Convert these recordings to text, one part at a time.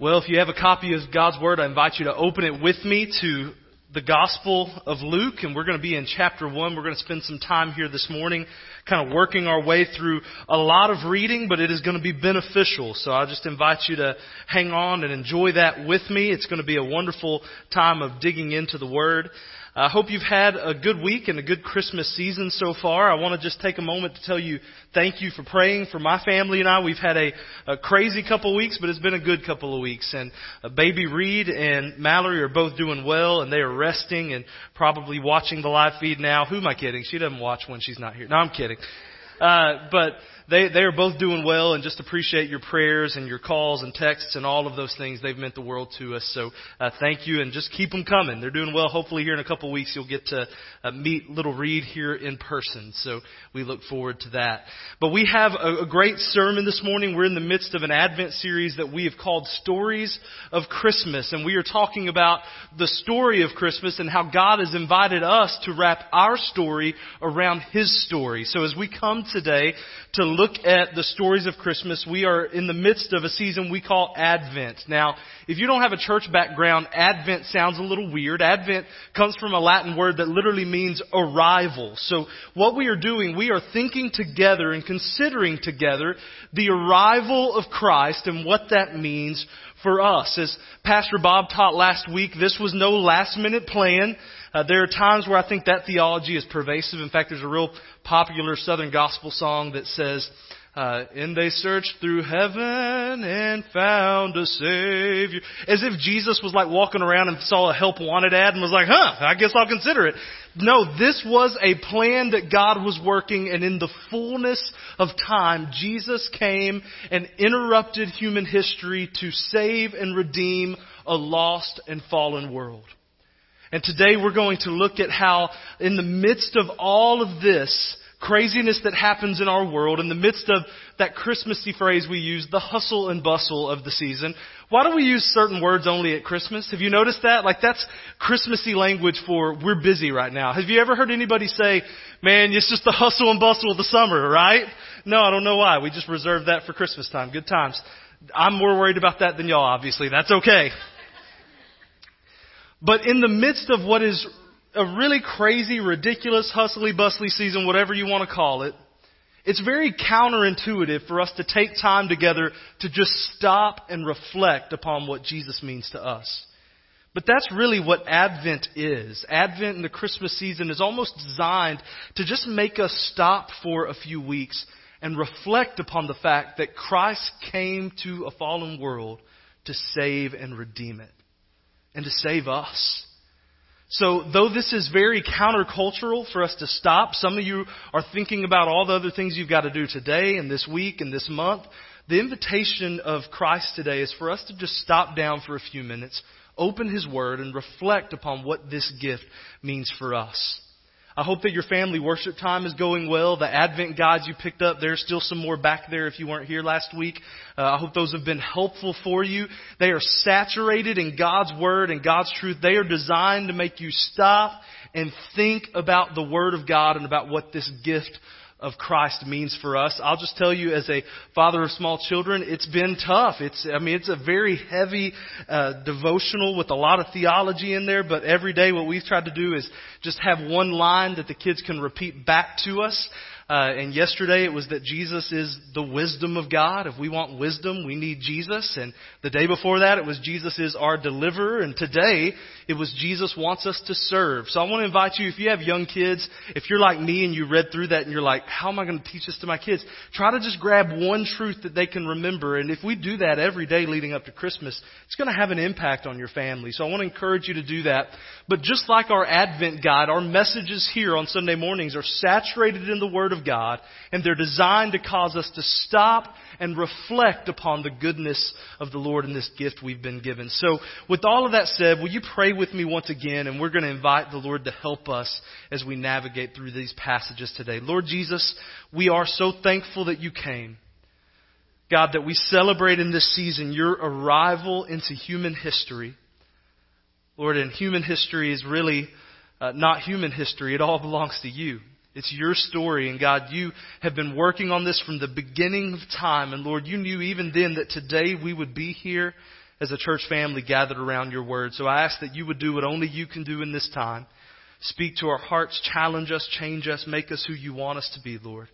Well, if you have a copy of God's Word, I invite you to open it with me to the Gospel of Luke, and we're going to be in chapter 1. We're going to spend some time here this morning kind of working our way through a lot of reading, but it is going to be beneficial. So I just invite you to hang on and enjoy that with me. It's going to be a wonderful time of digging into the Word. I hope you've had a good week and a good Christmas season so far. I want to just take a moment to tell you thank you for praying for my family and I. We've had a, a crazy couple of weeks, but it's been a good couple of weeks. And uh, baby Reed and Mallory are both doing well and they are resting and probably watching the live feed now. Who am I kidding? She doesn't watch when she's not here. No, I'm kidding. Uh, but they, they are both doing well and just appreciate your prayers and your calls and texts and all of those things. They've meant the world to us. So uh, thank you and just keep them coming. They're doing well. Hopefully here in a couple of weeks you'll get to uh, meet little Reed here in person. So we look forward to that. But we have a, a great sermon this morning. We're in the midst of an Advent series that we have called Stories of Christmas. And we are talking about the story of Christmas and how God has invited us to wrap our story around His story. So as we come today to look at the stories of Christmas, we are in the midst of a season we call Advent. Now, if you don't have a church background, Advent sounds a little weird. Advent comes from a Latin word that literally means arrival. So what we are doing, we are thinking together and considering together the arrival of Christ and what that means for us. As Pastor Bob taught last week, this was no last minute plan. Uh, there are times where I think that theology is pervasive. In fact, there's a real popular Southern gospel song that says, uh, and they searched through heaven and found a Savior. As if Jesus was like walking around and saw a help wanted ad and was like, huh, I guess I'll consider it. No, this was a plan that God was working and in the fullness of time, Jesus came and interrupted human history to save and redeem a lost and fallen world. And today we're going to look at how in the midst of all of this craziness that happens in our world, in the midst of that Christmassy phrase we use, the hustle and bustle of the season, why do we use certain words only at Christmas? Have you noticed that? Like that's Christmassy language for we're busy right now. Have you ever heard anybody say, man, it's just the hustle and bustle of the summer, right? No, I don't know why. We just reserve that for Christmas time. Good times. I'm more worried about that than y'all, obviously. That's okay. But in the midst of what is a really crazy, ridiculous, hustly, bustly season, whatever you want to call it, it's very counterintuitive for us to take time together to just stop and reflect upon what Jesus means to us. But that's really what Advent is. Advent in the Christmas season is almost designed to just make us stop for a few weeks and reflect upon the fact that Christ came to a fallen world to save and redeem it and to save us. So, though this is very countercultural for us to stop, some of you are thinking about all the other things you've got to do today and this week and this month. The invitation of Christ today is for us to just stop down for a few minutes, open His Word, and reflect upon what this gift means for us. I hope that your family worship time is going well. The Advent guides you picked up, there's still some more back there if you weren't here last week. Uh, I hope those have been helpful for you. They are saturated in God's Word and God's truth. They are designed to make you stop and think about the Word of God and about what this gift of Christ means for us. I'll just tell you as a father of small children, it's been tough. It's, I mean, it's a very heavy, uh, devotional with a lot of theology in there, but every day what we've tried to do is just have one line that the kids can repeat back to us. Uh, and yesterday it was that Jesus is the wisdom of God. If we want wisdom, we need Jesus. And the day before that it was Jesus is our deliverer. And today it was Jesus wants us to serve. So I want to invite you, if you have young kids, if you're like me and you read through that and you're like, how am I going to teach this to my kids? Try to just grab one truth that they can remember. And if we do that every day leading up to Christmas, it's going to have an impact on your family. So I want to encourage you to do that. But just like our Advent guide, our messages here on Sunday mornings are saturated in the Word of of God, and they're designed to cause us to stop and reflect upon the goodness of the Lord and this gift we've been given. So, with all of that said, will you pray with me once again, and we're going to invite the Lord to help us as we navigate through these passages today. Lord Jesus, we are so thankful that you came. God, that we celebrate in this season your arrival into human history. Lord, and human history is really uh, not human history. It all belongs to you. It's your story. And God, you have been working on this from the beginning of time. And Lord, you knew even then that today we would be here as a church family gathered around your word. So I ask that you would do what only you can do in this time. Speak to our hearts, challenge us, change us, make us who you want us to be, Lord.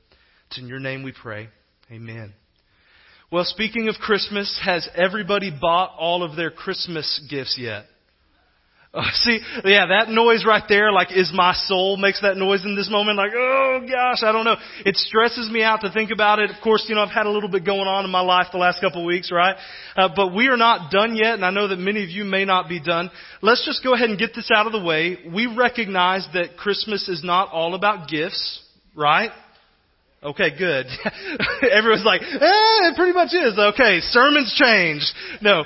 It's in your name we pray. Amen. Well, speaking of Christmas, has everybody bought all of their Christmas gifts yet? Uh, see, yeah, that noise right there, like, is my soul makes that noise in this moment. Like, oh gosh, I don't know. It stresses me out to think about it. Of course, you know, I've had a little bit going on in my life the last couple of weeks, right? Uh, but we are not done yet, and I know that many of you may not be done. Let's just go ahead and get this out of the way. We recognize that Christmas is not all about gifts, right? Okay, good. Everyone's like, eh, it pretty much is. Okay, sermons changed. No.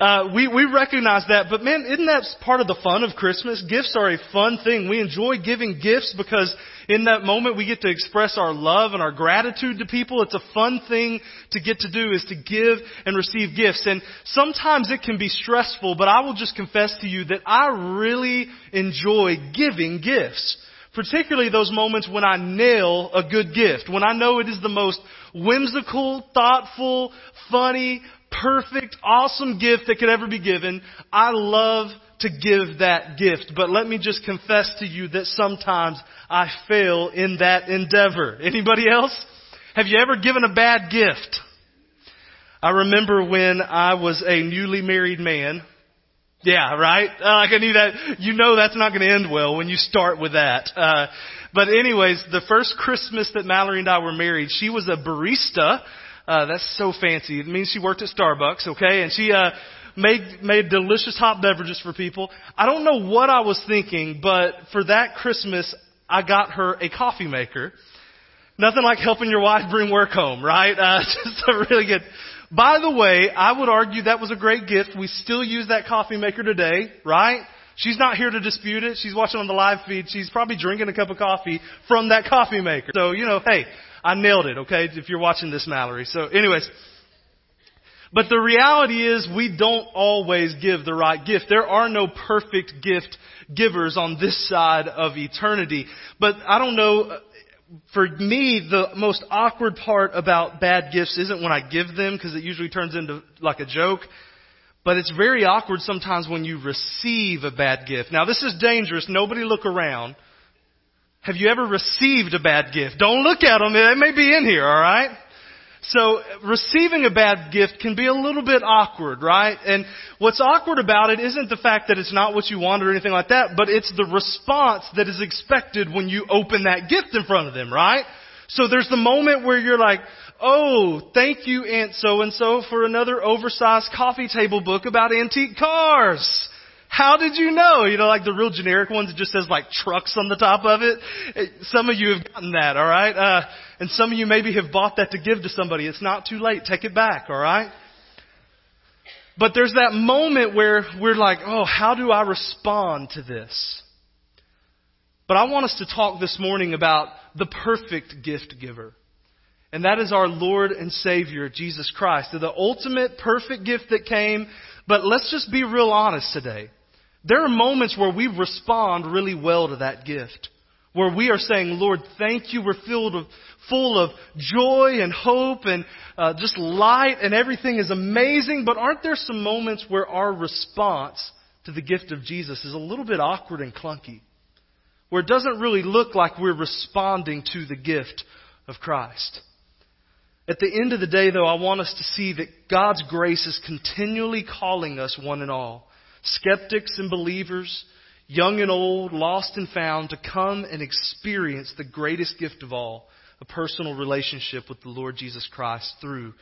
Uh, we, we recognize that, but man, isn't that part of the fun of Christmas? Gifts are a fun thing. We enjoy giving gifts because in that moment we get to express our love and our gratitude to people. It's a fun thing to get to do is to give and receive gifts. And sometimes it can be stressful, but I will just confess to you that I really enjoy giving gifts. Particularly those moments when I nail a good gift, when I know it is the most whimsical, thoughtful, funny, perfect, awesome gift that could ever be given. I love to give that gift. But let me just confess to you that sometimes I fail in that endeavor. Anybody else? Have you ever given a bad gift? I remember when I was a newly married man. Yeah, right? Uh, I knew that. You know that's not going to end well when you start with that. Uh, but anyways, the first Christmas that Mallory and I were married, she was a barista uh, that's so fancy. It means she worked at Starbucks, okay? And she, uh, made, made delicious hot beverages for people. I don't know what I was thinking, but for that Christmas, I got her a coffee maker. Nothing like helping your wife bring work home, right? Uh, just a really good. By the way, I would argue that was a great gift. We still use that coffee maker today, right? She's not here to dispute it. She's watching on the live feed. She's probably drinking a cup of coffee from that coffee maker. So, you know, hey, I nailed it, okay? If you're watching this, Mallory. So anyways, but the reality is we don't always give the right gift. There are no perfect gift givers on this side of eternity. But I don't know, for me, the most awkward part about bad gifts isn't when I give them, because it usually turns into like a joke. But it's very awkward sometimes when you receive a bad gift. Now this is dangerous. Nobody look around. Have you ever received a bad gift? Don't look at them. It may be in here, alright? So receiving a bad gift can be a little bit awkward, right? And what's awkward about it isn't the fact that it's not what you want or anything like that, but it's the response that is expected when you open that gift in front of them, right? So there's the moment where you're like, oh, thank you, Aunt so and so, for another oversized coffee table book about antique cars. How did you know? You know, like the real generic ones, it just says like trucks on the top of it. Some of you have gotten that, alright? Uh, and some of you maybe have bought that to give to somebody. It's not too late. Take it back, alright? But there's that moment where we're like, oh, how do I respond to this? But I want us to talk this morning about the perfect gift giver. And that is our Lord and Savior, Jesus Christ. The ultimate perfect gift that came. But let's just be real honest today. There are moments where we respond really well to that gift. Where we are saying, Lord, thank you. We're filled of, full of joy and hope and uh, just light and everything is amazing. But aren't there some moments where our response to the gift of Jesus is a little bit awkward and clunky? Where it doesn't really look like we're responding to the gift of Christ. At the end of the day, though, I want us to see that God's grace is continually calling us, one and all skeptics and believers, young and old, lost and found, to come and experience the greatest gift of all a personal relationship with the Lord Jesus Christ through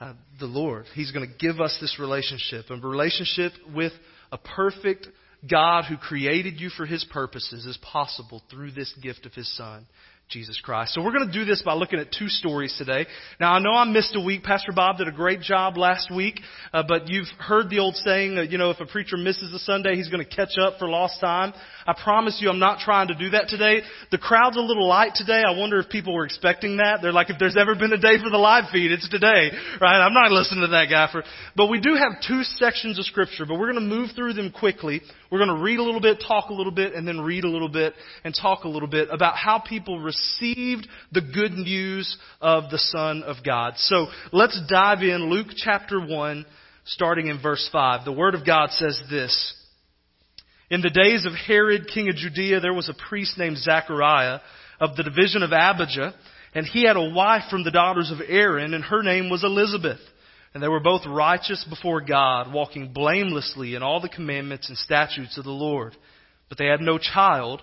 uh, the Lord. He's going to give us this relationship, a relationship with a perfect God who created you for His purposes is possible through this gift of His Son. Jesus Christ. So we're going to do this by looking at two stories today. Now I know I missed a week. Pastor Bob did a great job last week, uh, but you've heard the old saying you know, if a preacher misses a Sunday, he's going to catch up for lost time. I promise you I'm not trying to do that today. The crowd's a little light today. I wonder if people were expecting that. They're like, if there's ever been a day for the live feed, it's today, right? I'm not listening to that guy for, but we do have two sections of scripture, but we're going to move through them quickly. We're going to read a little bit, talk a little bit, and then read a little bit and talk a little bit about how people received the good news of the Son of God. So let's dive in. Luke chapter 1 starting in verse 5. The Word of God says this. In the days of Herod, king of Judea, there was a priest named Zechariah of the division of Abijah, and he had a wife from the daughters of Aaron, and her name was Elizabeth. And they were both righteous before God, walking blamelessly in all the commandments and statutes of the Lord. But they had no child,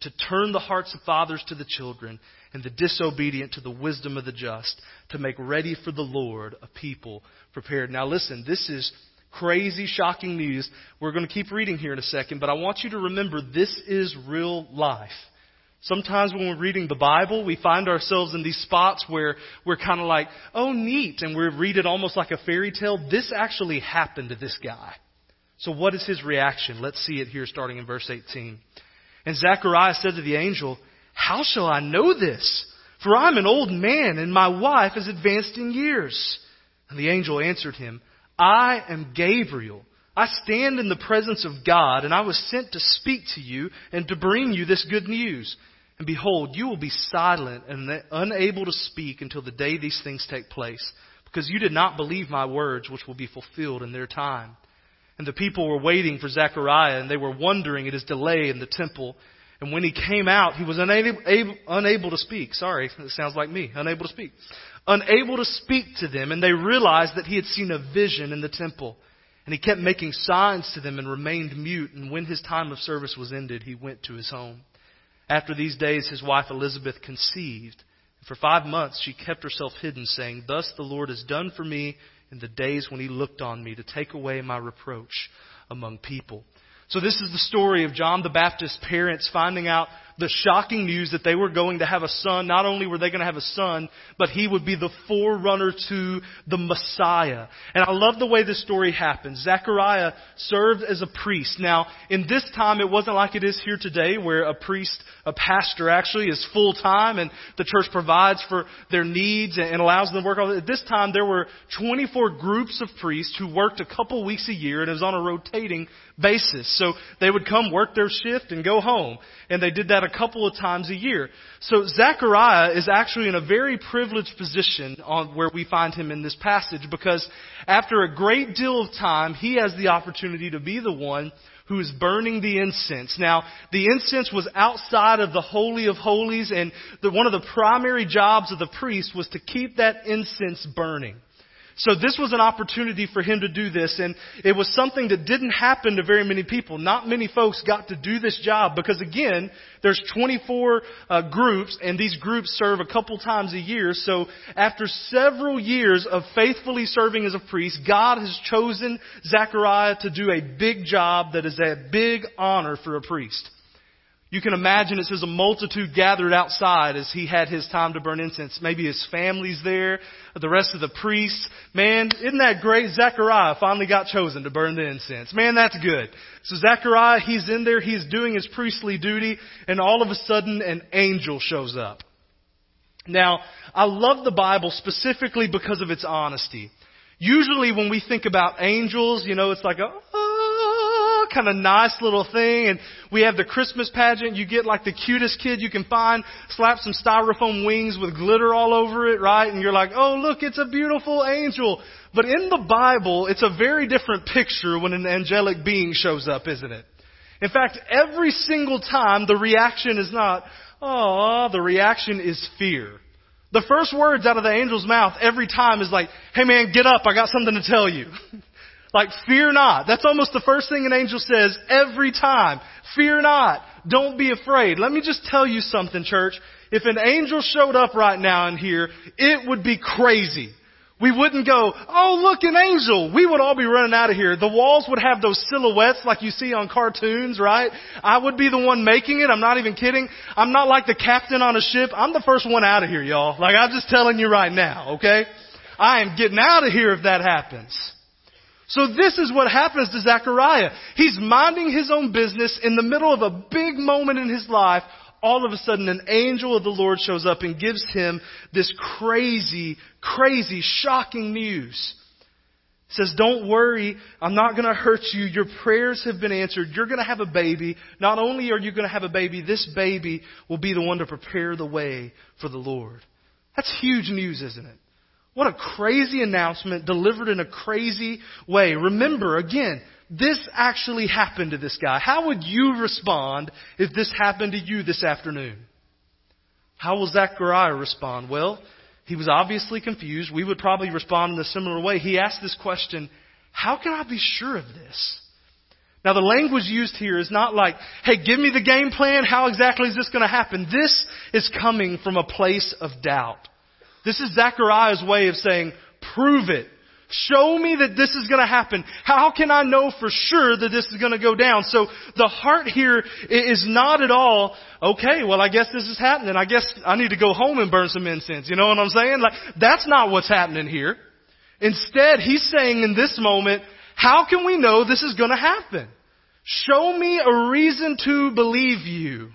to turn the hearts of fathers to the children and the disobedient to the wisdom of the just, to make ready for the Lord a people prepared. Now listen, this is crazy, shocking news. We're going to keep reading here in a second, but I want you to remember this is real life. Sometimes when we're reading the Bible, we find ourselves in these spots where we're kind of like, oh, neat, and we read it almost like a fairy tale. This actually happened to this guy. So what is his reaction? Let's see it here starting in verse 18. And Zechariah said to the angel, how shall I know this? For I'm an old man, and my wife is advanced in years. And the angel answered him, I am Gabriel. I stand in the presence of God, and I was sent to speak to you and to bring you this good news. And behold, you will be silent and unable to speak until the day these things take place, because you did not believe my words, which will be fulfilled in their time. And the people were waiting for Zechariah, and they were wondering at his delay in the temple. And when he came out, he was unable, able, unable to speak. Sorry, it sounds like me. Unable to speak. Unable to speak to them, and they realized that he had seen a vision in the temple. And he kept making signs to them and remained mute. And when his time of service was ended, he went to his home. After these days, his wife Elizabeth conceived. And for five months she kept herself hidden, saying, Thus the Lord has done for me in the days when he looked on me to take away my reproach among people. So this is the story of John the Baptist's parents finding out the shocking news that they were going to have a son. Not only were they going to have a son, but he would be the forerunner to the Messiah. And I love the way this story happens. Zechariah served as a priest. Now, in this time, it wasn't like it is here today where a priest, a pastor actually is full time and the church provides for their needs and allows them to work. At this time, there were 24 groups of priests who worked a couple weeks a year and it was on a rotating basis. So they would come work their shift and go home. And they did that a couple of times a year. So Zechariah is actually in a very privileged position on where we find him in this passage because after a great deal of time, he has the opportunity to be the one who is burning the incense. Now, the incense was outside of the Holy of Holies, and the, one of the primary jobs of the priest was to keep that incense burning. So this was an opportunity for him to do this, and it was something that didn't happen to very many people. Not many folks got to do this job because again, there's 24 uh, groups, and these groups serve a couple times a year. So after several years of faithfully serving as a priest, God has chosen Zechariah to do a big job that is a big honor for a priest. You can imagine it says a multitude gathered outside as he had his time to burn incense. Maybe his family's there, the rest of the priests. Man, isn't that great? Zechariah finally got chosen to burn the incense. Man, that's good. So Zechariah, he's in there, he's doing his priestly duty, and all of a sudden an angel shows up. Now, I love the Bible specifically because of its honesty. Usually when we think about angels, you know, it's like, oh, kind of nice little thing. And we have the Christmas pageant. You get like the cutest kid you can find, slap some styrofoam wings with glitter all over it, right? And you're like, oh, look, it's a beautiful angel. But in the Bible, it's a very different picture when an angelic being shows up, isn't it? In fact, every single time the reaction is not, oh, the reaction is fear. The first words out of the angel's mouth every time is like, hey man, get up, I got something to tell you. Like, fear not. That's almost the first thing an angel says every time. Fear not. Don't be afraid. Let me just tell you something, church. If an angel showed up right now in here, it would be crazy. We wouldn't go, oh look, an angel. We would all be running out of here. The walls would have those silhouettes like you see on cartoons, right? I would be the one making it. I'm not even kidding. I'm not like the captain on a ship. I'm the first one out of here, y'all. Like I'm just telling you right now, okay? I am getting out of here if that happens. So this is what happens to Zechariah. He's minding his own business in the middle of a big moment in his life all of a sudden an angel of the Lord shows up and gives him this crazy, crazy, shocking news. He says, don't worry, I'm not going to hurt you. Your prayers have been answered. You're going to have a baby. Not only are you going to have a baby, this baby will be the one to prepare the way for the Lord. That's huge news, isn't it? What a crazy announcement delivered in a crazy way. Remember, again, this actually happened to this guy. How would you respond if this happened to you this afternoon? How will Zechariah respond? Well, he was obviously confused. We would probably respond in a similar way. He asked this question, how can I be sure of this? Now the language used here is not like, hey, give me the game plan. How exactly is this going to happen? This is coming from a place of doubt. This is Zechariah's way of saying, prove it. Show me that this is going to happen. How can I know for sure that this is going to go down? So the heart here is not at all, okay, well I guess this is happening. I guess I need to go home and burn some incense. You know what I'm saying? Like, that's not what's happening here. Instead, he's saying in this moment, how can we know this is going to happen? Show me a reason to believe you.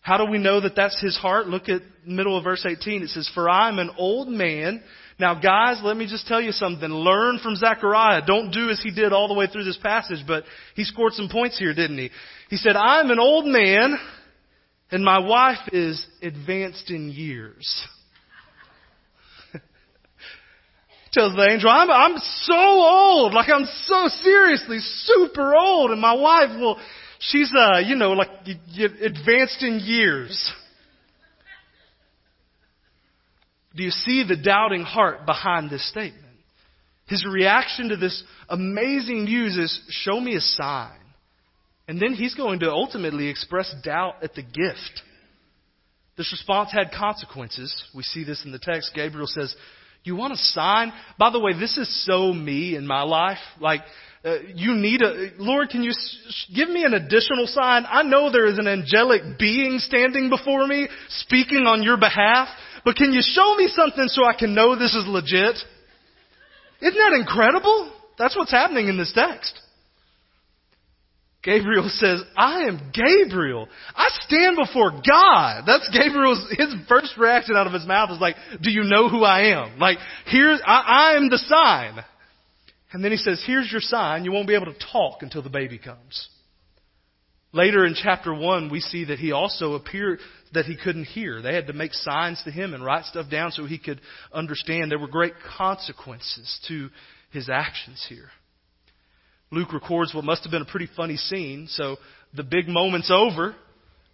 How do we know that that's his heart? Look at middle of verse 18. It says, For I am an old man now, guys, let me just tell you something. Learn from Zechariah. Don't do as he did all the way through this passage, but he scored some points here, didn't he? He said, I'm an old man, and my wife is advanced in years. Tells the angel, I'm, I'm so old, like I'm so seriously super old, and my wife, well, she's, uh, you know, like advanced in years. Do you see the doubting heart behind this statement? His reaction to this amazing news is, show me a sign. And then he's going to ultimately express doubt at the gift. This response had consequences. We see this in the text. Gabriel says, You want a sign? By the way, this is so me in my life. Like, uh, you need a, Lord, can you s- give me an additional sign? I know there is an angelic being standing before me, speaking on your behalf. But can you show me something so I can know this is legit? Isn't that incredible? That's what's happening in this text. Gabriel says, I am Gabriel. I stand before God. That's Gabriel's, his first reaction out of his mouth is like, do you know who I am? Like, here's, I, I am the sign. And then he says, here's your sign. You won't be able to talk until the baby comes. Later in chapter 1, we see that he also appeared, that he couldn't hear. They had to make signs to him and write stuff down so he could understand. There were great consequences to his actions here. Luke records what must have been a pretty funny scene. So the big moment's over.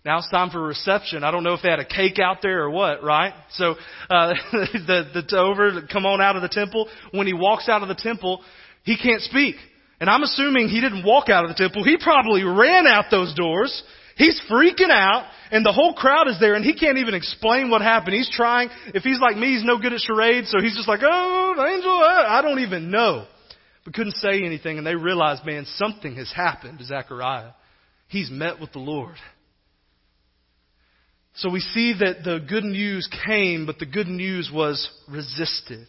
Now it's time for a reception. I don't know if they had a cake out there or what, right? So uh, the the over, come on out of the temple. When he walks out of the temple, he can't speak. And I'm assuming he didn't walk out of the temple. He probably ran out those doors. He's freaking out, and the whole crowd is there, and he can't even explain what happened. He's trying. If he's like me, he's no good at charades, so he's just like, oh, angel, uh, I don't even know. But couldn't say anything, and they realized, man, something has happened to Zechariah. He's met with the Lord. So we see that the good news came, but the good news was resisted.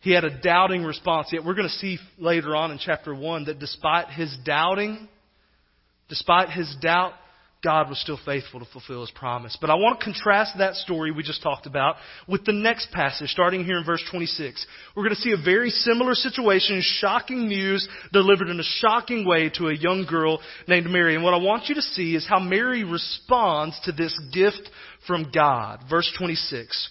He had a doubting response. Yet we're going to see later on in chapter 1 that despite his doubting, despite his doubt, God was still faithful to fulfill his promise. But I want to contrast that story we just talked about with the next passage, starting here in verse 26. We're going to see a very similar situation, shocking news delivered in a shocking way to a young girl named Mary. And what I want you to see is how Mary responds to this gift from God. Verse 26.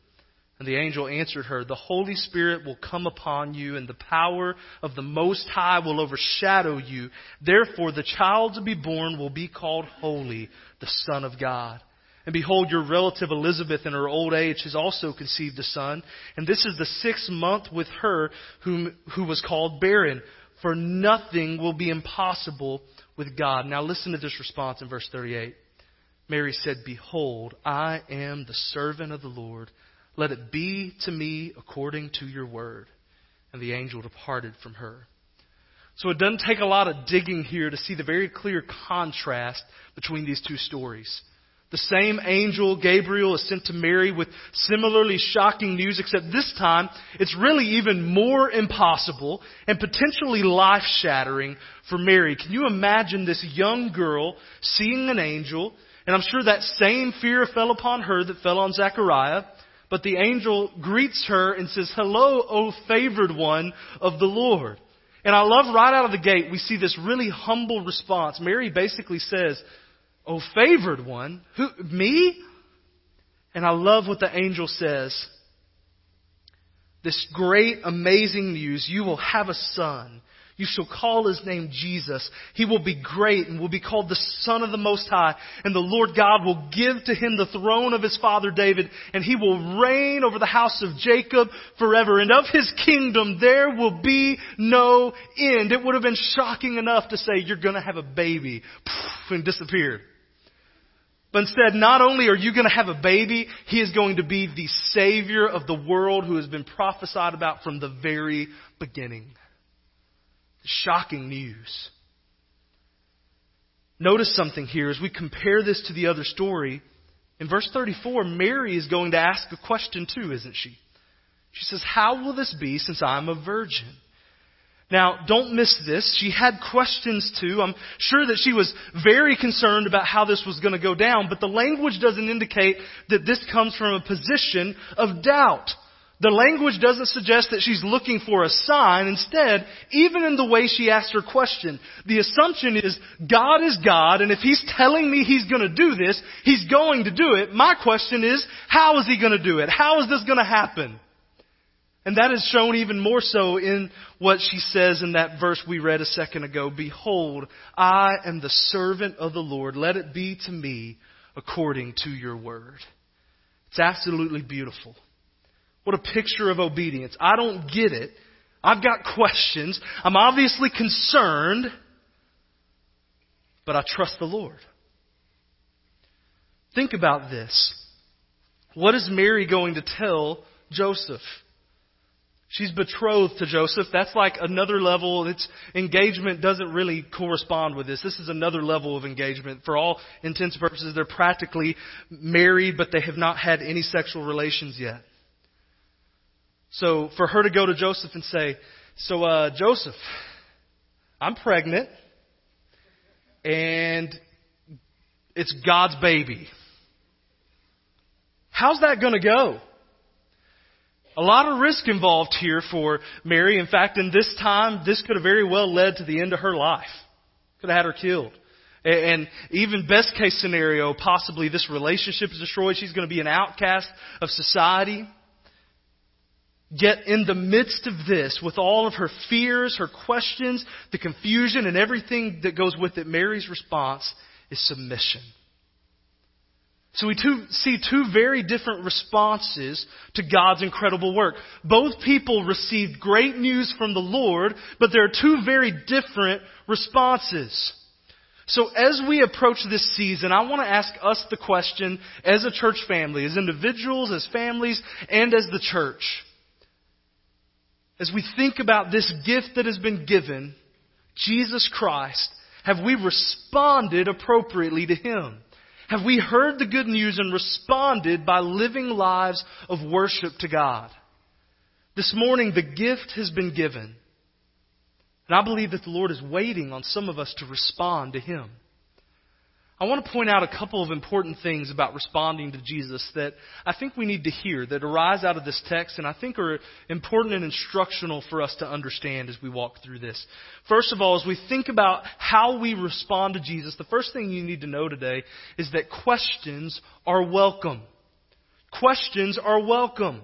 And the angel answered her, The Holy Spirit will come upon you, and the power of the Most High will overshadow you. Therefore, the child to be born will be called Holy, the Son of God. And behold, your relative Elizabeth in her old age has also conceived a son, and this is the sixth month with her whom, who was called barren, for nothing will be impossible with God. Now listen to this response in verse 38. Mary said, Behold, I am the servant of the Lord. Let it be to me according to your word. And the angel departed from her. So it doesn't take a lot of digging here to see the very clear contrast between these two stories. The same angel, Gabriel, is sent to Mary with similarly shocking news, except this time it's really even more impossible and potentially life shattering for Mary. Can you imagine this young girl seeing an angel? And I'm sure that same fear fell upon her that fell on Zechariah. But the angel greets her and says, Hello, O favored one of the Lord. And I love right out of the gate, we see this really humble response. Mary basically says, Oh, favored one? Who, me? And I love what the angel says. This great, amazing news. You will have a son. You shall call his name Jesus. He will be great and will be called the Son of the Most High. And the Lord God will give to him the throne of his father David, and he will reign over the house of Jacob forever. And of his kingdom there will be no end. It would have been shocking enough to say, You're going to have a baby, and disappear. But instead, not only are you going to have a baby, he is going to be the Savior of the world who has been prophesied about from the very beginning. Shocking news. Notice something here as we compare this to the other story. In verse 34, Mary is going to ask a question too, isn't she? She says, How will this be since I'm a virgin? Now, don't miss this. She had questions too. I'm sure that she was very concerned about how this was going to go down, but the language doesn't indicate that this comes from a position of doubt. The language doesn't suggest that she's looking for a sign. Instead, even in the way she asked her question, the assumption is God is God, and if He's telling me He's going to do this, He's going to do it. My question is, how is He going to do it? How is this going to happen? And that is shown even more so in what she says in that verse we read a second ago. Behold, I am the servant of the Lord. Let it be to me according to your word. It's absolutely beautiful. What a picture of obedience. I don't get it. I've got questions. I'm obviously concerned, but I trust the Lord. Think about this. What is Mary going to tell Joseph? She's betrothed to Joseph. That's like another level. Its engagement doesn't really correspond with this. This is another level of engagement. For all intents and purposes, they're practically married, but they have not had any sexual relations yet. So for her to go to Joseph and say, So, uh, Joseph, I'm pregnant, and it's God's baby. How's that going to go? A lot of risk involved here for Mary. In fact, in this time, this could have very well led to the end of her life. Could have had her killed. And even best case scenario, possibly this relationship is destroyed. She's going to be an outcast of society. Yet in the midst of this, with all of her fears, her questions, the confusion, and everything that goes with it, Mary's response is submission. So we two, see two very different responses to God's incredible work. Both people received great news from the Lord, but there are two very different responses. So as we approach this season, I want to ask us the question as a church family, as individuals, as families, and as the church. As we think about this gift that has been given, Jesus Christ, Have we responded appropriately to Him? Have we heard the good news and responded by living lives of worship to God? This morning, the gift has been given. And I believe that the Lord is waiting on some of us to respond to Him. I want to point out a couple of important things about responding to Jesus that I think we need to hear that arise out of this text and I think are important and instructional for us to understand as we walk through this. First of all, as we think about how we respond to Jesus, the first thing you need to know today is that questions are welcome. Questions are welcome.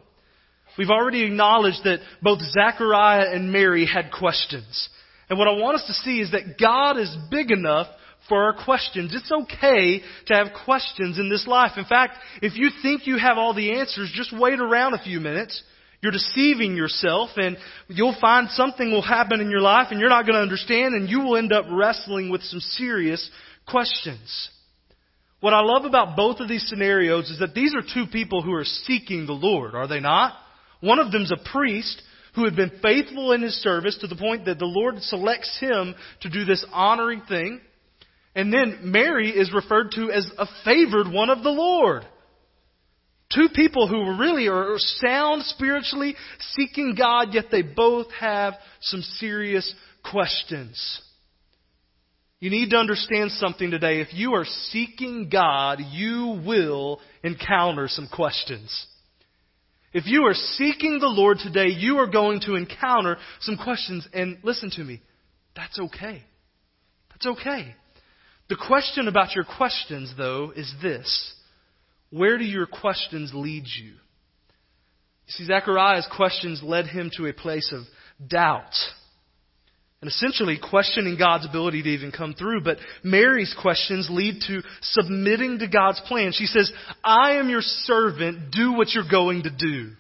We've already acknowledged that both Zechariah and Mary had questions. And what I want us to see is that God is big enough for our questions. It's okay to have questions in this life. In fact, if you think you have all the answers, just wait around a few minutes. You're deceiving yourself and you'll find something will happen in your life and you're not going to understand and you will end up wrestling with some serious questions. What I love about both of these scenarios is that these are two people who are seeking the Lord, are they not? One of them's a priest who had been faithful in his service to the point that the Lord selects him to do this honoring thing. And then Mary is referred to as a favored one of the Lord. Two people who really are sound spiritually, seeking God, yet they both have some serious questions. You need to understand something today. If you are seeking God, you will encounter some questions. If you are seeking the Lord today, you are going to encounter some questions. And listen to me, that's okay. That's okay. The question about your questions, though, is this Where do your questions lead you? See, Zechariah's questions led him to a place of doubt. And essentially questioning God's ability to even come through. But Mary's questions lead to submitting to God's plan. She says, I am your servant. Do what you're going to do.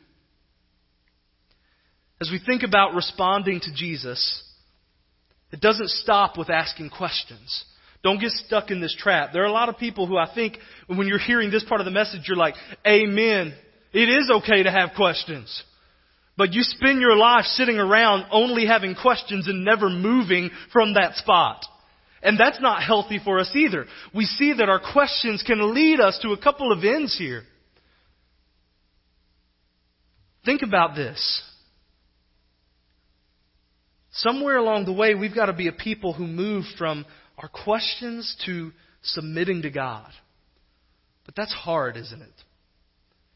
As we think about responding to Jesus, it doesn't stop with asking questions. Don't get stuck in this trap. There are a lot of people who I think when you're hearing this part of the message, you're like, Amen. It is okay to have questions. But you spend your life sitting around only having questions and never moving from that spot. And that's not healthy for us either. We see that our questions can lead us to a couple of ends here. Think about this. Somewhere along the way, we've got to be a people who move from our questions to submitting to God. But that's hard, isn't it?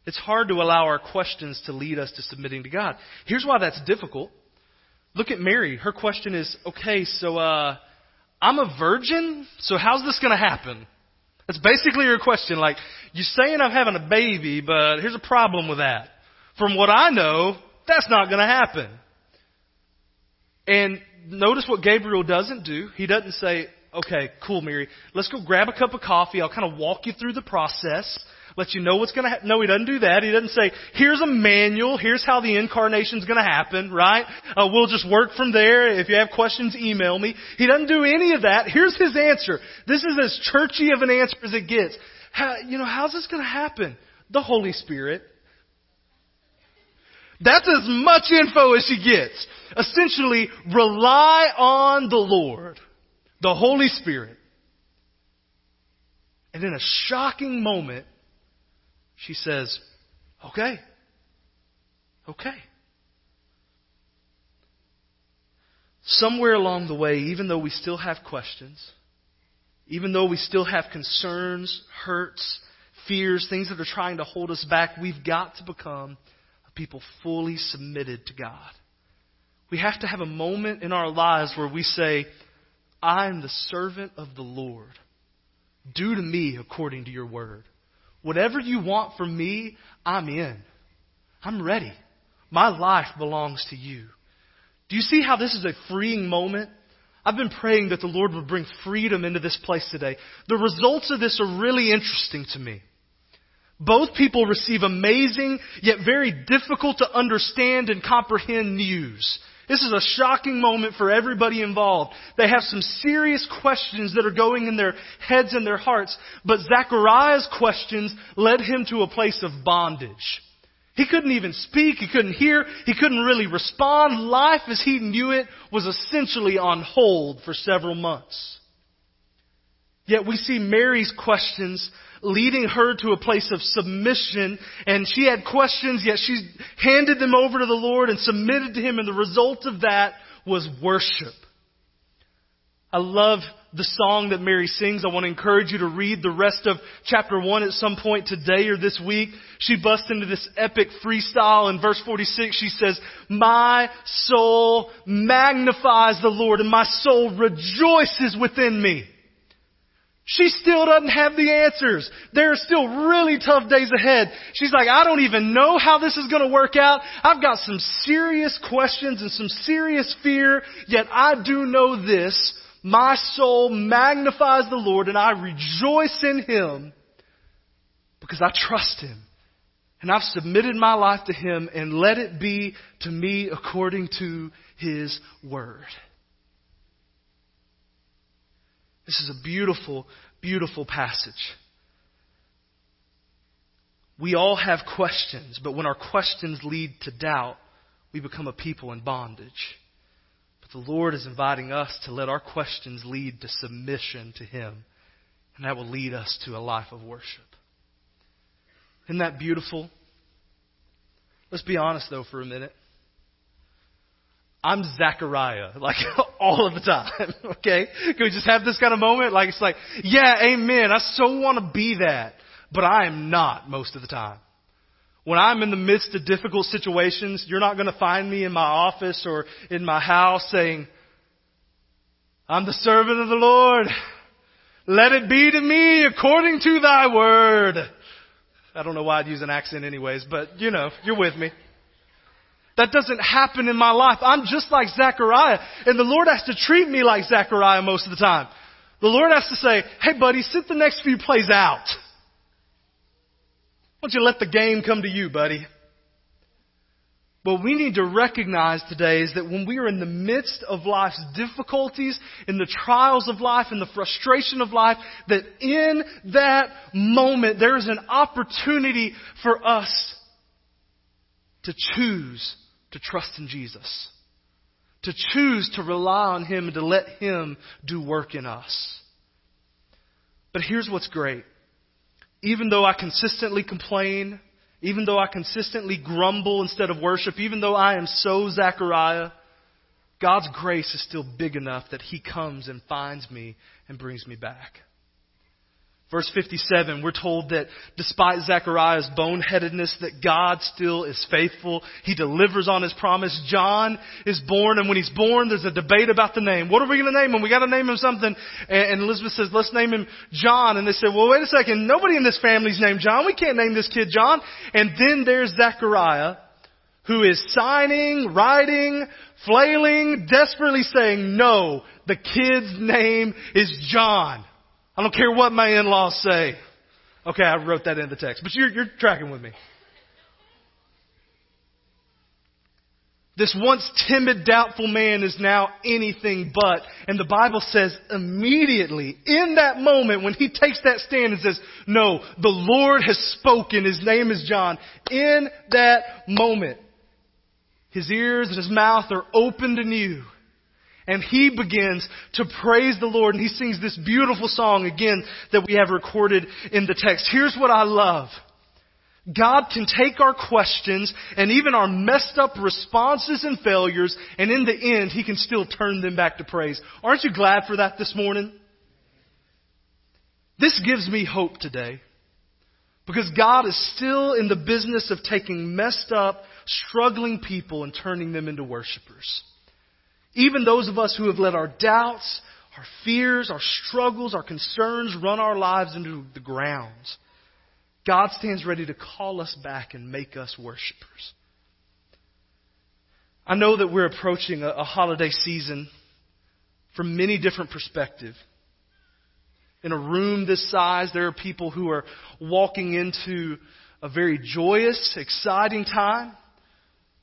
It's hard to allow our questions to lead us to submitting to God. Here's why that's difficult. Look at Mary. Her question is, okay, so uh, I'm a virgin, so how's this going to happen? That's basically her question. Like, you're saying I'm having a baby, but here's a problem with that. From what I know, that's not going to happen. And notice what Gabriel doesn't do. He doesn't say, okay, cool, Mary. Let's go grab a cup of coffee. I'll kind of walk you through the process. Let you know what's going to happen. No, he doesn't do that. He doesn't say, here's a manual. Here's how the incarnation's going to happen, right? Uh, we'll just work from there. If you have questions, email me. He doesn't do any of that. Here's his answer. This is as churchy of an answer as it gets. How, you know, how's this going to happen? The Holy Spirit. That's as much info as she gets. Essentially, rely on the Lord the Holy Spirit. And in a shocking moment, she says, Okay. Okay. Somewhere along the way, even though we still have questions, even though we still have concerns, hurts, fears, things that are trying to hold us back, we've got to become a people fully submitted to God. We have to have a moment in our lives where we say, I am the servant of the Lord. Do to me according to your word. Whatever you want from me, I'm in. I'm ready. My life belongs to you. Do you see how this is a freeing moment? I've been praying that the Lord would bring freedom into this place today. The results of this are really interesting to me. Both people receive amazing, yet very difficult to understand and comprehend news. This is a shocking moment for everybody involved. They have some serious questions that are going in their heads and their hearts, but Zechariah's questions led him to a place of bondage. He couldn't even speak, he couldn't hear, he couldn't really respond. Life as he knew it was essentially on hold for several months. Yet we see Mary's questions leading her to a place of submission, and she had questions, yet she handed them over to the Lord and submitted to Him, and the result of that was worship. I love the song that Mary sings. I want to encourage you to read the rest of chapter 1 at some point today or this week. She busts into this epic freestyle in verse 46. She says, My soul magnifies the Lord and my soul rejoices within me. She still doesn't have the answers. There are still really tough days ahead. She's like, I don't even know how this is going to work out. I've got some serious questions and some serious fear, yet I do know this. My soul magnifies the Lord and I rejoice in Him because I trust Him. And I've submitted my life to Him and let it be to me according to His Word. This is a beautiful, beautiful passage. We all have questions, but when our questions lead to doubt, we become a people in bondage. But the Lord is inviting us to let our questions lead to submission to Him, and that will lead us to a life of worship. Isn't that beautiful? Let's be honest, though, for a minute. I'm Zechariah, like all of the time. Okay? Can we just have this kind of moment? Like it's like, yeah, amen. I so want to be that, but I am not most of the time. When I'm in the midst of difficult situations, you're not going to find me in my office or in my house saying, I'm the servant of the Lord. Let it be to me according to thy word. I don't know why I'd use an accent anyways, but you know, you're with me. That doesn't happen in my life. I'm just like Zechariah. And the Lord has to treat me like Zechariah most of the time. The Lord has to say, hey buddy, sit the next few plays out. Why don't you let the game come to you, buddy? What we need to recognize today is that when we are in the midst of life's difficulties, in the trials of life, in the frustration of life, that in that moment there is an opportunity for us to choose to trust in Jesus, to choose to rely on Him and to let Him do work in us. But here's what's great. Even though I consistently complain, even though I consistently grumble instead of worship, even though I am so Zechariah, God's grace is still big enough that He comes and finds me and brings me back. Verse 57, we're told that despite Zechariah's boneheadedness, that God still is faithful. He delivers on his promise. John is born, and when he's born, there's a debate about the name. What are we going to name him? We got to name him something. And Elizabeth says, let's name him John. And they said, well, wait a second. Nobody in this family's named John. We can't name this kid John. And then there's Zechariah, who is signing, writing, flailing, desperately saying, no, the kid's name is John. I don't care what my in-laws say. Okay, I wrote that in the text, but you're, you're tracking with me. This once timid, doubtful man is now anything but. And the Bible says immediately, in that moment, when he takes that stand and says, No, the Lord has spoken, his name is John, in that moment, his ears and his mouth are opened anew. And he begins to praise the Lord and he sings this beautiful song again that we have recorded in the text. Here's what I love. God can take our questions and even our messed up responses and failures and in the end he can still turn them back to praise. Aren't you glad for that this morning? This gives me hope today. Because God is still in the business of taking messed up, struggling people and turning them into worshipers. Even those of us who have let our doubts, our fears, our struggles, our concerns run our lives into the ground. God stands ready to call us back and make us worshipers. I know that we're approaching a, a holiday season from many different perspectives. In a room this size, there are people who are walking into a very joyous, exciting time.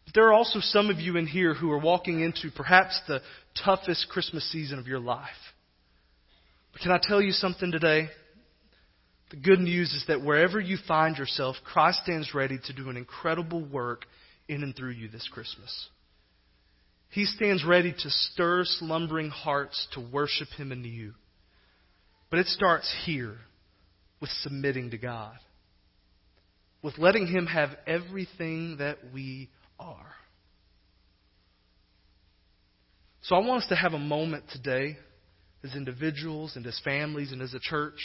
But there are also some of you in here who are walking into perhaps the toughest Christmas season of your life. But can I tell you something today? The good news is that wherever you find yourself, Christ stands ready to do an incredible work in and through you this Christmas. He stands ready to stir slumbering hearts to worship Him anew. But it starts here with submitting to God, with letting Him have everything that we are. So I want us to have a moment today as individuals and as families and as a church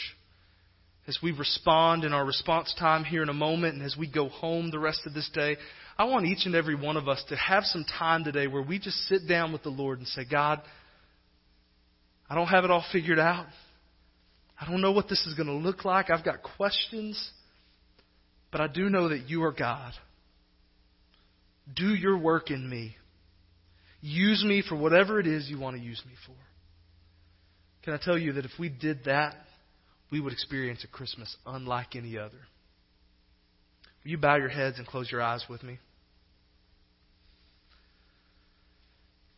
as we respond in our response time here in a moment and as we go home the rest of this day, I want each and every one of us to have some time today where we just sit down with the Lord and say, God, I don't have it all figured out. I don't know what this is going to look like. I've got questions. But I do know that you are God. Do your work in me. Use me for whatever it is you want to use me for. Can I tell you that if we did that, we would experience a Christmas unlike any other. Will you bow your heads and close your eyes with me?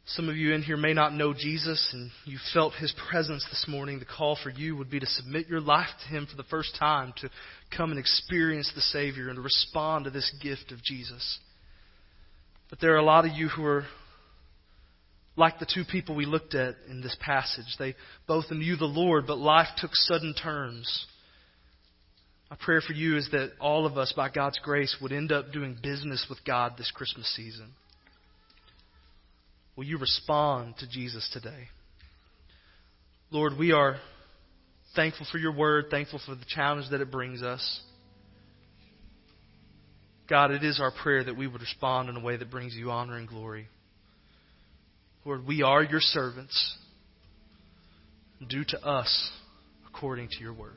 Some of you in here may not know Jesus and you felt his presence this morning. The call for you would be to submit your life to him for the first time, to come and experience the Savior and to respond to this gift of Jesus. But there are a lot of you who are like the two people we looked at in this passage. They both knew the Lord, but life took sudden turns. My prayer for you is that all of us, by God's grace, would end up doing business with God this Christmas season. Will you respond to Jesus today? Lord, we are thankful for your word, thankful for the challenge that it brings us. God, it is our prayer that we would respond in a way that brings you honor and glory. Lord, we are your servants. Do to us according to your word.